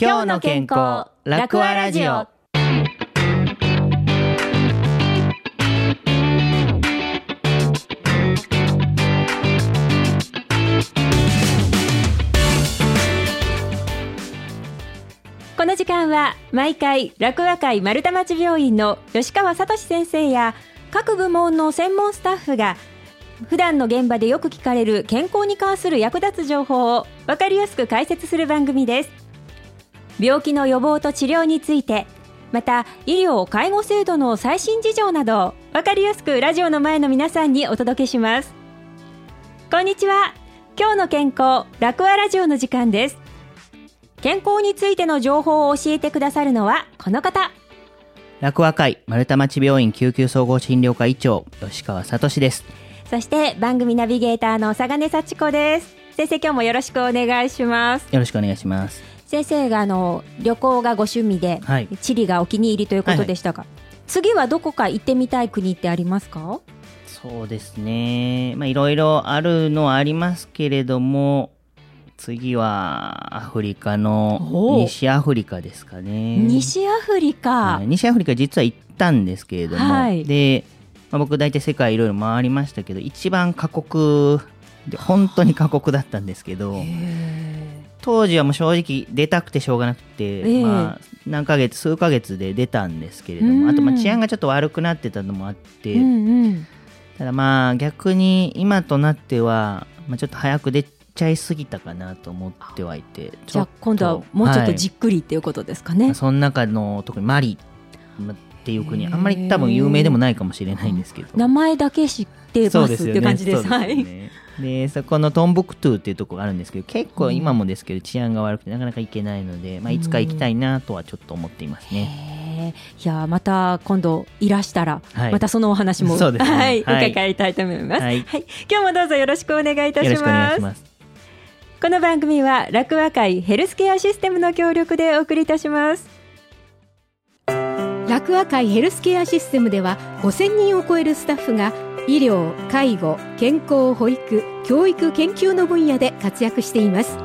今日の健康楽和ラジオ。この時間は毎回楽和会丸太町病院の吉川聡先生や各部門の専門スタッフが普段の現場でよく聞かれる健康に関する役立つ情報を分かりやすく解説する番組です。病気の予防と治療についてまた医療介護制度の最新事情などを分かりやすくラジオの前の皆さんにお届けします。こんにちは。今日の健康楽和ラジオの時間です。健康についての情報を教えてくださるのはこの方。楽和会丸太町病院救急総合診療科医長吉川聡です。そして番組ナビゲーターの佐金幸子です。先生今日もよろしくお願いします。よろしくお願いします先生があの旅行がご趣味で、はい。チリがお気に入りということでしたが、次はどこか行ってみたい国ってありますか？そうですね。まあいろいろあるのはありますけれども次はアフリカの西アフリカですかね。西アフリカ、はい。西アフリカ実は行ったんですけれども、はい。で、まあ、僕大体世界いろいろ回りましたけど一番過酷で本当に過酷だったんですけど当時はもう正直出たくてしょうがなくて、ええ。まあ、何ヶ月数ヶ月で出たんですけれどうんもあとまあ治安がちょっと悪くなってたのもあって、うんうん。ただまあ逆に今となっては、まあ、ちょっと早く出ちゃいすぎたかなと思ってはいてじゃあ今度はもうちょっとじっっくりっていうことですかまね、あその中の特にマリっていう国あんまり多分有名でもないかもしれないんですけど。名前だけ知ってますって感じです。はい。でそこのトンボクトゥっていうところがあるんですけど結構今もですけど治安が悪くてなかなか行けないので、まあ、いつか行きたいなとはちょっと思っていますね。いやまた今度いらしたら、はい。またそのお話も、ね。はい、はい。伺いたいと思います、はい。今日もどうぞよろしくお願いいたしよろしくおます願いします。この番組は楽和会ヘルスケアシステムの協力でお送りいたします楽和会ヘルスケアシステムでは5000人を超えるスタッフが医療介護健康保育教育研究の分野で活躍しています。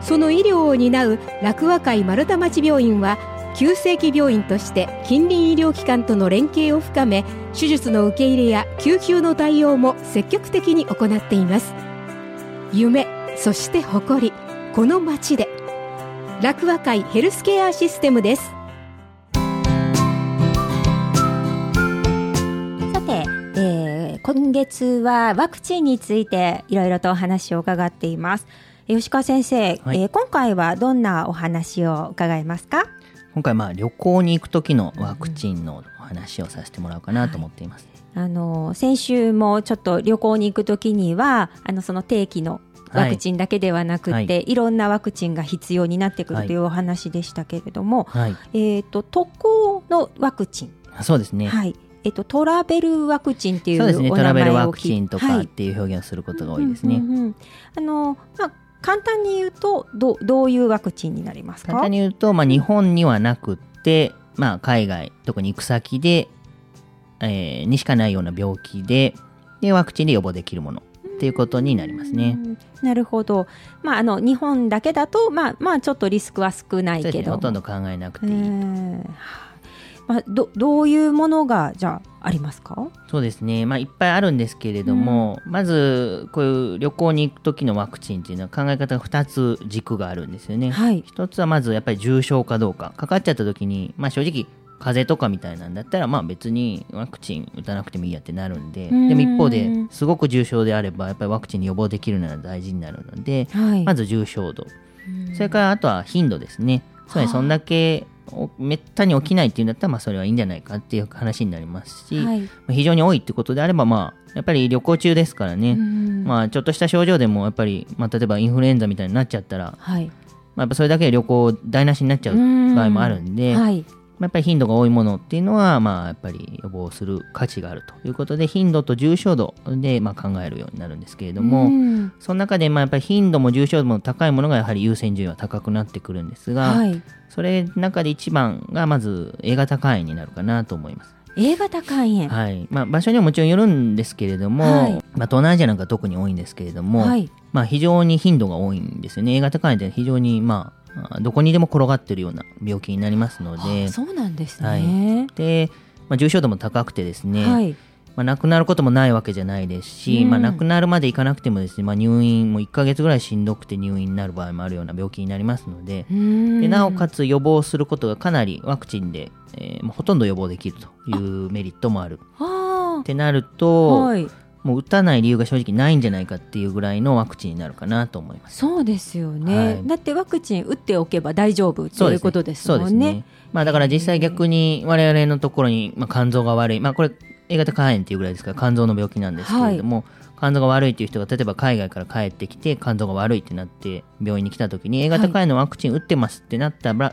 その医療を担う楽和会丸太町病院は急性期病院として近隣医療機関との連携を深め手術の受け入れや救急の対応も積極的に行っています。夢そして誇りこの町で。楽和会ヘルスケアシステムです。ー今月はワクチンについていろいろとお話を伺っています。吉川先生、はい。えー今回はどんなお話を伺いますか？今回まあ旅行に行く時のワクチンのお話をさせてもらおうかなと思っています。あの先週もちょっと旅行に行くときにはあのその定期のワクチンだけではなくて、はい。い、ろんなワクチンが必要になってくるというお話でしたけれども、はい、えっ、と渡航のワクチン、そうですね。はい、えっ、とトラベルワクチンっていうそうですね。おトラベルワクチンとはい。かっていう表現をすることが多いですね。あのまあ簡単に言うとどどういうワクチンになりますか？簡単に言うと、まあ、日本にはなくって、まあ、海外特に行く先で、えーにしかないような病気ででワクチンで予防できるものっていうことになりますね。うんなるほど、まあ、あの日本だけだと、まあまあ、ちょっとリスクは少ないけど。ほとんど考えなくていい。うん。はいまあ、どどういうものがじゃあありますか？そうですね、まあ、いっぱいあるんですけれども、まずこういう旅行に行く時のワクチンっていうのは考え方が2つ軸があるんですよね。はい。一つはまずやっぱり重症かどうか。かかっちゃった時に、まあ、正直風邪とかみたいなんだったらまあ別にワクチン打たなくてもいいやってなるんで。うん。でも一方ですごく重症であればやっぱりワクチンに予防できるなら大事になるのではい。まず重症度。それからあとは頻度ですね。つまりそんだけおめったに起きないっていうんだったらまあそれはいいんじゃないかっていう話になりますし、はい。まあ非常に多いってことであればまあやっぱり旅行中ですからね、うんまあちょっとした症状でもやっぱり、まあ、例えばインフルエンザみたいになっちゃったらはい。まあ、やっぱそれだけで旅行台無しになっちゃう場合もあるんで、まあはいやっぱり頻度が多いものっていうのは、まあ、やっぱり予防する価値があるということで頻度と重症度で、まあ、考えるようになるんですけれども、その中で、まあ、やっぱり頻度も重症度も高いものがやはり優先順位は高くなってくるんですが、はいそれの中で一番がまず A 型肝炎になるかなと思います。A 型肝炎。はい。まあ、場所にはもちろんよるんですけれども、はい。まあ、東南アジアなんか特に多いんですけれども、はい。まあ、非常に頻度が多いんですよね。A 型肝炎って非常に、まあ、どこにでも転がってるような病気になりますので。あそうなんですはい。ねで、まあ、重症度も高くてですね、はいまあ、亡くなることもないわけじゃないですし、うん。まあ、亡くなるまでいかなくてもですね、まあ、入院も1ヶ月ぐらいしんどくて入院になる場合もあるような病気になりますので、でなおかつつ予防することがかなりワクチンで、えーまあほとんど予防できるというメリットもある。あってなるあと、はい。もう打たない理由が正直ないんじゃないかっていうぐらいのワクチンになるかなと思います。そうですよね、はい。だってワクチン打っておけば大丈夫ということですもんね。ね。まあだから実際逆に我々のところに、まあ、肝臓が悪い、まあこれ A 型肝炎っていうぐらいですから肝臓の病気なんですけれども、肝臓が悪いっていう人が例えば海外から帰ってきて肝臓が悪いってなって病院に来た時に A 型肝炎のワクチン打ってますってなったら、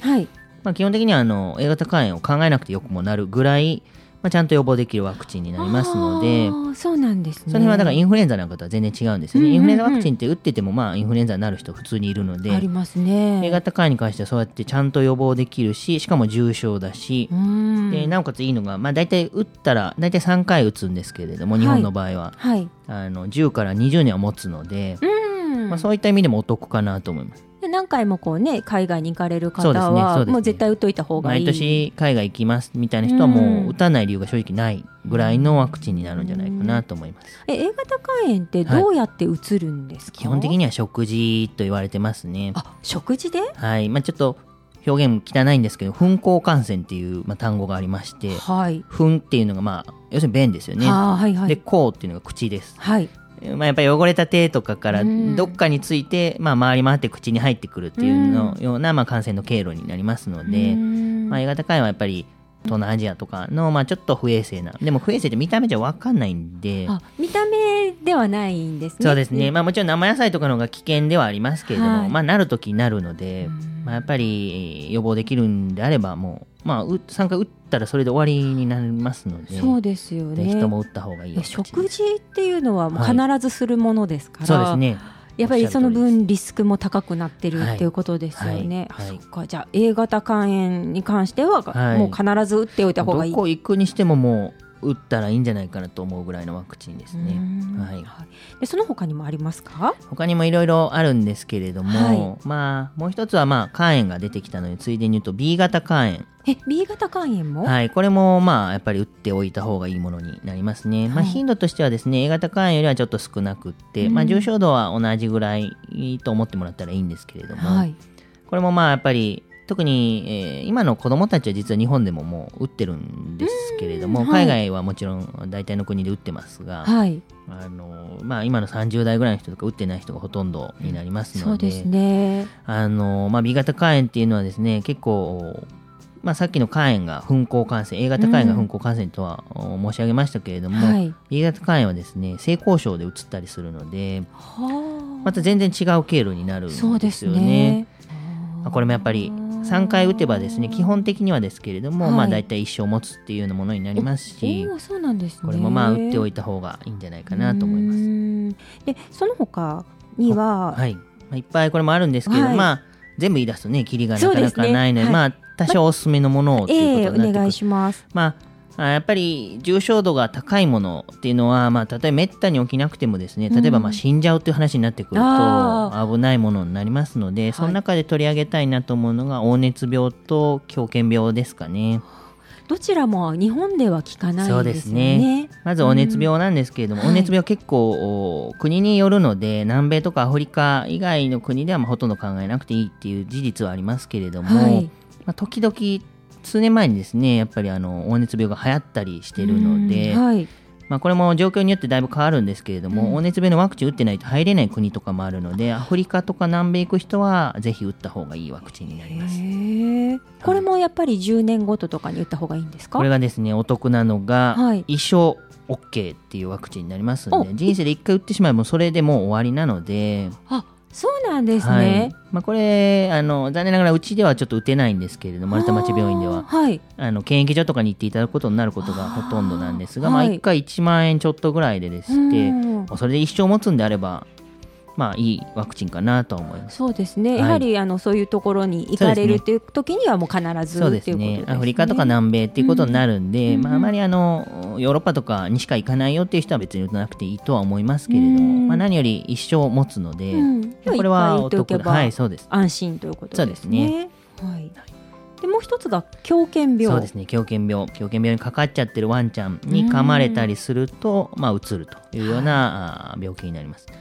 はい。まあ、基本的にはあの A 型肝炎を考えなくてよくもなるぐらい、まあ、ちゃんと予防できるワクチンになりますのでそうなんですね。その辺はだからインフルエンザなんかとは全然違うんですよね。うんうんうん。インフルエンザワクチンって打っててもまあインフルエンザになる人普通にいるので、ありますね。A 型肝炎に関してはそうやってちゃんと予防できるし、しかも重症だし、うん。でなおかついいのが、まあ、大体打ったら大体3回打つんですけれども、はい。日本の場合は、はい。あの10から20年は持つので、うん。まあ、そういった意味でもお得かなと思います。で何回もこうね海外に行かれる方は、そうですねもう絶対打っといた方がいい毎年海外行きますみたいな人はもう打たない理由が正直ないぐらいのワクチンになるんじゃないかなと思います。え A 型肝炎ってどうやってうつるんですか、基本的には食事と言われてますね。あ食事で？はい。まあ、ちょっと表現汚いんですけど、糞口感染っていう、まあ、単語がありまして、はい糞っていうのがまあ、要するに便ですよね。はいはいで、口っていうのが口です。はいまあ、やっぱり汚れた手とかからうん。どっかについて、まあ、回り回って口に入ってくるっていうのうん。ような、まあ、感染の経路になりますのうで、ん。まあ、A 型肝炎はやっぱり東南アジアとかの、まあ、ちょっと不衛生な。でも不衛生って見た目じゃ分かんないんで。あ見た目ではないんですね。そうですね、まあ、もちろん生野菜とかの方が危険ではありますけれども、はい。まあ、なるときになるので、うん。まあ、やっぱりえー予防できるんであればもう、まあ、う3回打ったらそれで終わりになりますのでそうですよぜねひとも打った方がいい食事っていうのは必ずするものですから、そうですねやっぱりその分リスクも高くなってるはいっていうことですよね。はい。はい。あそっか。じゃあ A 型肝炎に関しては、はい。もう必ず打っておいた方がいい。どこ行くにしてももう打ったらいいんじゃないかなと思うぐらいのワクチンですうね。ん。はい。でその他にもありますか？他にもいろいろあるんですけれども、はい。まあもう一つはまあ肝炎が出てきたのでついでに言うと B 型肝炎。え B 型肝炎も？はい。これもまあやっぱり打っておいた方がいいものになりますね、まあはい頻度としてはですね A 型肝炎よりはちょっと少なくって、うん。まあ重症度は同じぐらいと思ってもらったらいいんですけれども、はい。これもまあやっぱり特に、えー今の子供たちは実は日本でももう打ってるんですけれども、うんはい海外はもちろん大体の国で打ってますが、はい。あのまあ、今の30代ぐらいの人とか打ってない人がほとんどになりますので,、そうですね。あのまあ、B 型肝炎っていうのはですね結構、まあ、さっきの肝炎が噴光感染 A 型肝炎が噴光感染とはお申し上げましたけれども、はい。B 型肝炎はですね性交渉で移ったりするのではあ。また全然違う経路になるんそうでですよすねね。。まあこれもやっぱり3回打てばですね基本的にはですけれども、はいまあ大体一生持つっていうようなものになりますしおーそうなんですね。これもまあ打っておいた方がいいんじゃないかなと思います。す。でその他には、はい、まあ、いっぱいこれもあるんですけど、はいまあ全部言い出すとねキリがなかなかないのではいまあ多少おすすめのものをというええおことになってくる、願いします。まああやっぱり重症度が高いものっていうのは、まあ、例えばめったに起きなくてもですね例えばまあ死んじゃうという話になってくるあと危ないものになりますので、その中で取り上げたいなと思うのが黄熱病と狂犬病ですかね。どちらも日本では効かないそうですね。ねまず黄熱病なんですけれども、うん黄熱病結構お国によるので南米とかアフリカ以外の国ではまあほとんど考えなくていいっていう事実はありますけれども、はい。まあ、時々数年前にですねやっぱりあの黄熱病が流行ったりしてるので、うんはい。まあ、これも状況によってだいぶ変わるんですけれども、うん黄熱病のワクチン打ってないと入れない国とかもあるのでアフリカとか南米行く人はぜひ打った方がいいワクチンになります。へえ。これもやっぱり10年ごととかに打った方がいいんですか？これがですねお得なのが、はい一生 OK っていうワクチンになりますのおで人生で1回打ってしまえばそれでもう終わりなので、あ、そうなんですはいね。まあ、これあの残念ながらうちではちょっと打てないんですけれども丸太町病院でははい。あの検疫所とかに行っていただくことになることがほとんどなんですが、まあ、はい1回1万円ちょっとぐらいででして、うんそれで一生持つんであればまあいいワクチンかなと思います。そうですね、はい。やはりあのそういうところに行かれるそうですね。っていう時にはもう必ずそうですね。ねアフリカとか南米っていうことになるんで、うんまあ、あまりあのヨーロッパとかにしか行かないよっていう人は別に打たなくていいとは思いますけれども、うん。まあ、何より一生持つので、うん。これはお得だはいそうです。安心ということですね。ですはい。でもう一つが狂犬病。そうですね。狂犬病。狂犬病にかかっちゃってるワンちゃんに噛まれたりすると、まあ、うつるというような、病気になります。で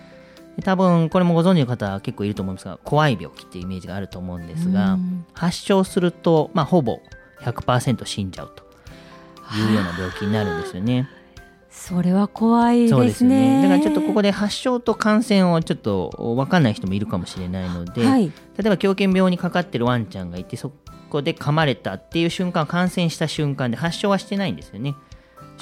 多分これもご存知の方結構いると思うんですが怖い病気っていうイメージがあると思うんですが、うん発症すると、まあ、ほぼ100%死んじゃうというような病気になるんですよね。それは怖いですね。そうですよねだからちょっとここで発症と感染をちょっと分かんない人もいるかもしれないので、はい。例えば狂犬病にかかってるワンちゃんがいてそこで噛まれたっていう瞬間感染した瞬間で発症はしてないんですよね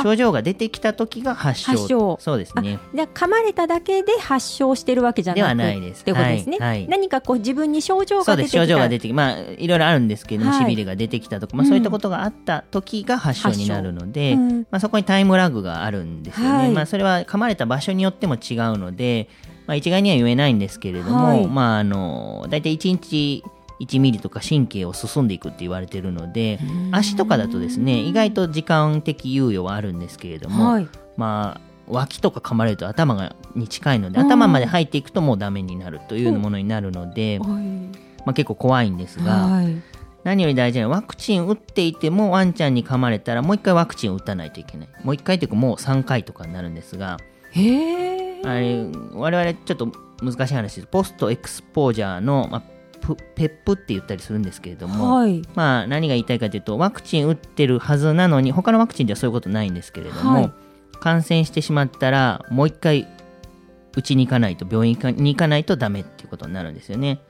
症状が出てきた時が発症。発症。そうですね。じゃあ噛まれただけで発症してるわけじゃなくい。ですってことですね。はい。はい。何かこう自分に症状が出てきた。症状が出てきまあいろいろあるんですけれども、はい。しびれが出てきたとか、まあ、そういったことがあった時が発症になるので、うん。まあ、そこにタイムラグがあるんですよね、はい。まあ、それは噛まれた場所によっても違うので、まあ、一概には言えないんですけれども、はい。まあ、あの大体1日1ミリとか神経を進んでいくって言われてるので足とかだとですね意外と時間的猶予はあるんですけれども、はい。まあ脇とか噛まれると頭がに近いのでうん頭まで入っていくともうダメになるというものになるので、まあ、結構怖いんですが、はい。何より大事なのはワクチン打っていてもワンちゃんに噛まれたらもう一回ワクチンを打たないといけないもう一回というかもう3回とかになるんですが。あれ我々ちょっと難しい話ですポストエクスポージャーの、まあ、プペップって言ったりするんですけれども、はい。まあ、何が言いたいかというとワクチン打ってるはずなのに他のワクチンではそういうことないんですけれども、はい感染してしまったらもう一回打ちに行かないと病院に行かないとダメっていうことになるんですよね。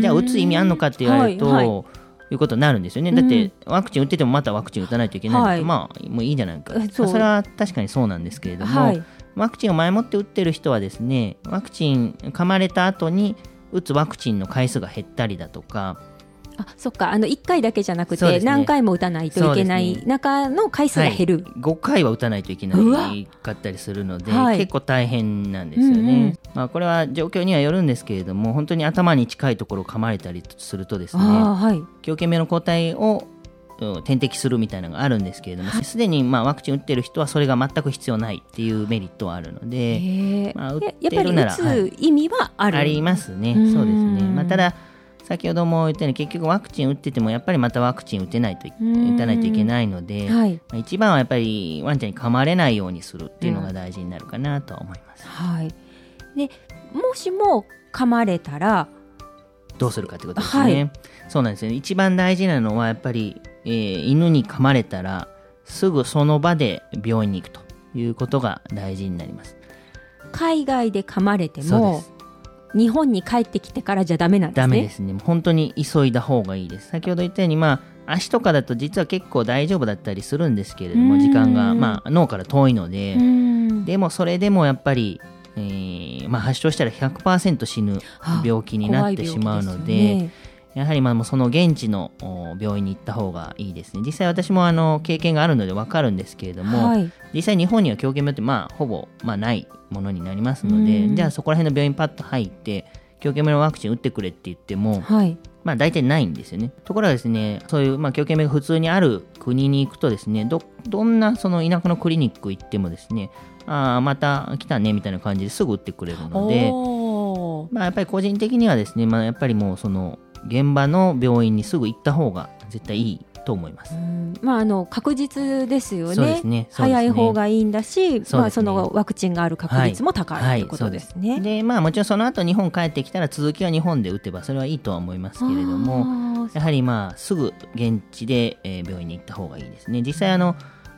じゃあ打つ意味あんのかって言われると、はいい、うことになるんですよね。だってワクチン打っててもまたワクチン打たないといけないんだから、はいまあもういいじゃないか。えそうそれは確かにそうなんですけれども、はい。ワクチンを前もって打ってる人はですねワクチン噛まれた後に打つワクチンの回数が減ったりだとか。あ、そっか。あの一回だけじゃなくて、何回も打たないといけない中の回数が減る。5回は打たないといけないかったりするので、はい結構大変なんですよね、うんうん。まあ、これは状況にはよるんですけれども本当に頭に近いところを噛まれたりするとですねはい。狂犬病の抗体をうん点滴するみたいなのがあるんですけれどもすでにまあワクチン打ってる人はそれが全く必要ないっていうメリットはあるので。まあ打ってるなら意味はある？ありますねうんそうですね、まあ、ただ先ほども言ったように結局ワクチン打っててもやっぱりまたワクチン打てないというん打たないといけないので、はい。まあ一番はやっぱりワンちゃんに噛まれないようにするっていうのが大事になるかなとは思います。はい。で、もしも噛まれたら、どうするかってことですね。はそうなんですよね。一番大事なのはやっぱり、えー犬に噛まれたらすぐその場で病院に行くということが大事になります。海外で噛まれても。日本に帰ってきてからじゃダメなんですね。ダメですね。本当に急いだ方がいいです。先ほど言ったように、まあ、足とかだと実は結構大丈夫だったりするんですけれども、うん時間が、まあ、脳から遠いので、うん。でもそれでもやっぱり、えーまあ、発症したら100%死ぬ病気になってしまうのでやはりまあもうその現地のお病院に行った方がいいですね実際私もあの経験があるので分かるんですけれども、はい。実際日本には狂犬病ってまあほぼまあないものになりますので、うんじゃあそこら辺の病院パッと入って狂犬病のワクチン打ってくれって言っても、はい。まあ大体ないんですよね。ところがですね、そういう、まあ、狂犬病が普通にある国に行くとですね、ど、どんなその田舎のクリニック行ってもですね、ああ、また来たねみたいな感じですぐ打ってくれるので、まあやっぱり個人的にはですね、まあやっぱりもうその現場の病院にすぐ行った方が絶対いいと思います。うんまああの確実ですよね。ねね早い方がいいんだし、すねまあそのワクチンがある確率も高いということですね。そうで、まあもちろんその後日本帰ってきたら続きは日本で打てばそれはいいとは思いますけれども、もやはりまあすぐ現地で、えー病院に行った方がいいですね。実際あの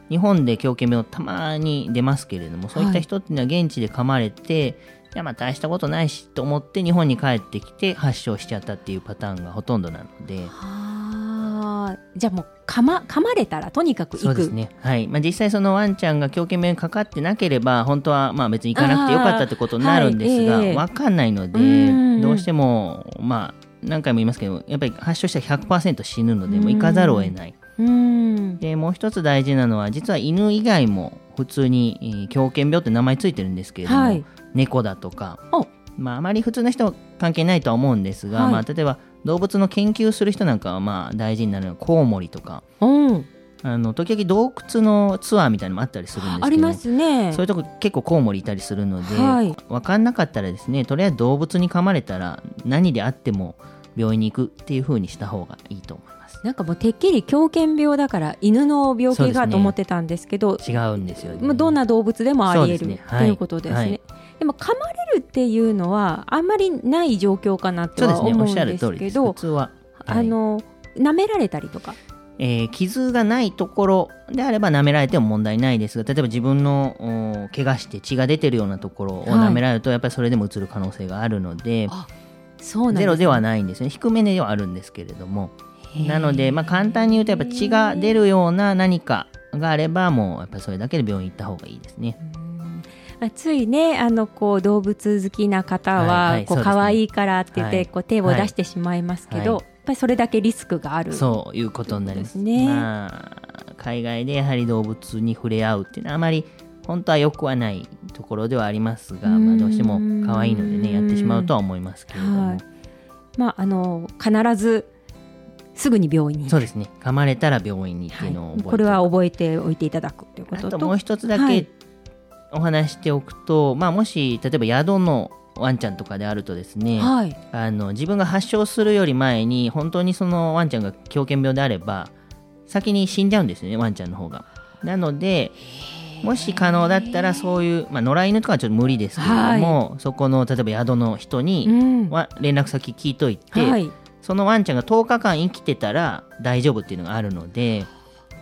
日本で狂犬病たまに出ますけれどもそういった人っていうのは現地で噛まれて、い、やまあ大したことないしと思って日本に帰ってきて発症しちゃったっていうパターンがほとんどなので。あーじゃあもう噛ま噛まれたらとにかく行く。そうですね、はい。まあ、実際そのワンちゃんが狂犬病にかかってなければ本当はまあ別に行かなくてよかったってことになるんですが、あーはいええ分かんないのでうん。どうしてもまあ何回も言いますけどやっぱり発症したら100%死ぬのでもう行かざるを得ない。うん。でもう一つ大事なのは実は犬以外も普通に、えー狂犬病って名前ついてるんですけれども、はい猫だとかお。まあ、あまり普通の人は関係ないとは思うんですが、はい。まあ、例えば動物の研究する人なんかはまあ大事になるのはコウモリとか。うん。あの時々洞窟のツアーみたいなのもあったりするんですけどありますね。そういうとこ結構コウモリいたりするので、はい。分かんなかったらですねとりあえず動物に噛まれたら何であっても病院に行くっていう風にした方がいいと思います。なんかもうてっきり狂犬病だから犬の病気がと思ってたんですけど違うんですよね、まあ、どんな動物でもあり得るね。ということですね。はいでも噛まれるっていうのはあんまりない状況かなってそうですねおっは思うんしゃる通りです。けど、です普通は、はい。あの舐められたりとか、えー傷がないところであれば舐められても問題ないですが例えば自分のお怪我して血が出てるようなところをはい。舐められるとやっぱりそれでもうつる可能性があるので、そうですゼロではないんですね。低めではあるんですけれども。なので、まあ、簡単に言うとやっぱ血が出るような何かがあればもうやっぱりそれだけで病院行った方がいいですね。まあついねあのこう動物好きな方はこう可愛いからって言ってはい。こう手を出してしまいますけど、はい。やっぱりそれだけリスクがある。そういうことになります。ね。まあ、海外でやはり動物に触れ合うっていうのはあまり本当は良くはないところではありますが、まあ、どうしても可愛いのでねやってしまうとは思いますけれども、はい。まああの必ずすぐに病院にそうですね。噛まれたら病院にっていうのを覚えておく。これは覚えておいていただくということと。あともう一つだはい。けお話しておくと、まあ、もし例えば宿のワンちゃんとかであるとですね、はい。あの自分が発症するより前に本当にそのワンちゃんが狂犬病であれば先に死んじゃうんですよねワンちゃんの方が。なのでもし可能だったらそういう、まあ、野良犬とかはちょっと無理ですけれども、そこの例えば宿の人に、うん。わ連絡先聞いといて、はい。そのワンちゃんが10日間生きてたら大丈夫っていうのがあるので、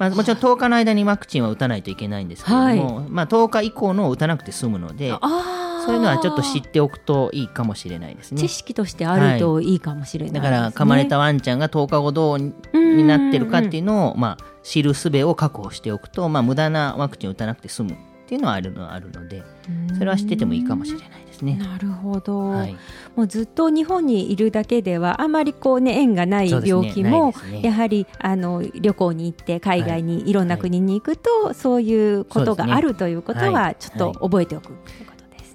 まあ、もちろん10日の間にワクチンは打たないといけないんですけれども、まあ、10日以降のを打たなくて済むのでそういうのはちょっと知っておくといいかもしれないですね。知。識としてあるといいかもしれないだですね、から噛まれたワンちゃんが10日後どうにになってるかっていうのを、まあ、知る術を確保しておくと、まあ、無駄なワクチンを打たなくて済むっていうのはあるのはあるのでそれは知っててもいいかもしれないですね。なるほど、はい、もうずっと日本にいるだけではあまりこうね縁がない病気も、ないですね。やはりあの旅行に行って海外にい。ろんな国に行くと、そういうことがあるということははい。ちょっと覚えておく。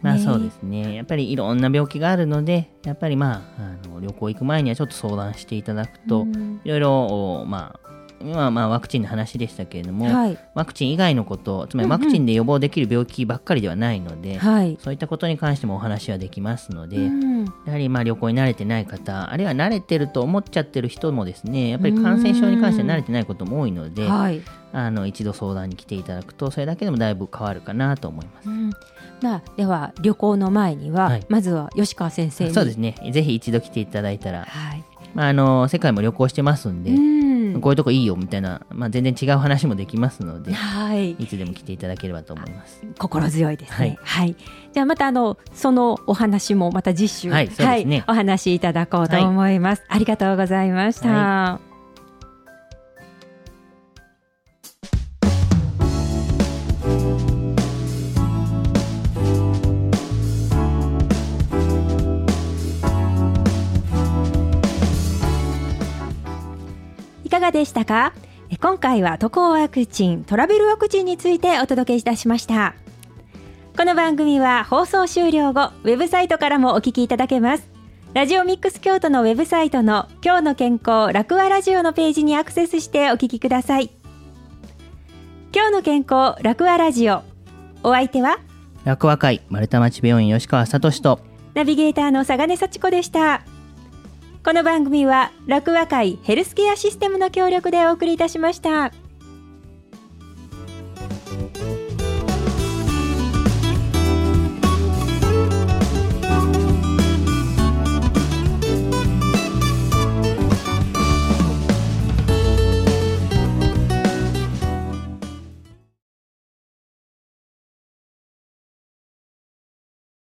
まあそうですね。やっぱりいろんな病気があるので、やっぱりまあ、あの旅行行く前にはちょっと相談していただくと、うん。いろいろ、おまあ、今はまあワクチンの話でしたけれども、はい。ワクチン以外のこと、つまりワクチンで予防できる病気ばっかりではないので、はい、そういったことに関してもお話はできますので、うんやはりまあ旅行に慣れてない方、あるいは慣れてると思っちゃってる人もですね、やっぱり感染症に関しては慣れてないことも多いので、はい。あの一度相談に来ていただくと、それだけでもだいぶ変わるかなと思います。うん。まあ、では旅行の前には、はい。まずは吉川先生に。そうですね。ぜひ一度来ていただいたら、はい。まあ、あの世界も旅行してますんで、うんこういうとこいいよみたいな、まあ、全然違う話もできますので、はいいつでも来ていただければと思います。心強いですね。はい。じゃあまたあのそのお話もまた次週、はいそうですねお話しいただこうと思います。ありがとうございました。がでしたか？え今回は渡航ワクチン、トラベルワクチンについてお届けいたしました。この番組は放送終了後、ウェブサイトからもお聞きいただけます。ラジオミックス京都のウェブサイトの今日の健康楽和ラジオのページにアクセスしてお聞きください。今日の健康楽和ラジオ。お相手は？楽和会丸太町病院吉川聡と、ナビゲーターの佐賀根幸子でした。この番組は楽和会ヘルスケアシステムの協力でお送りいたしました。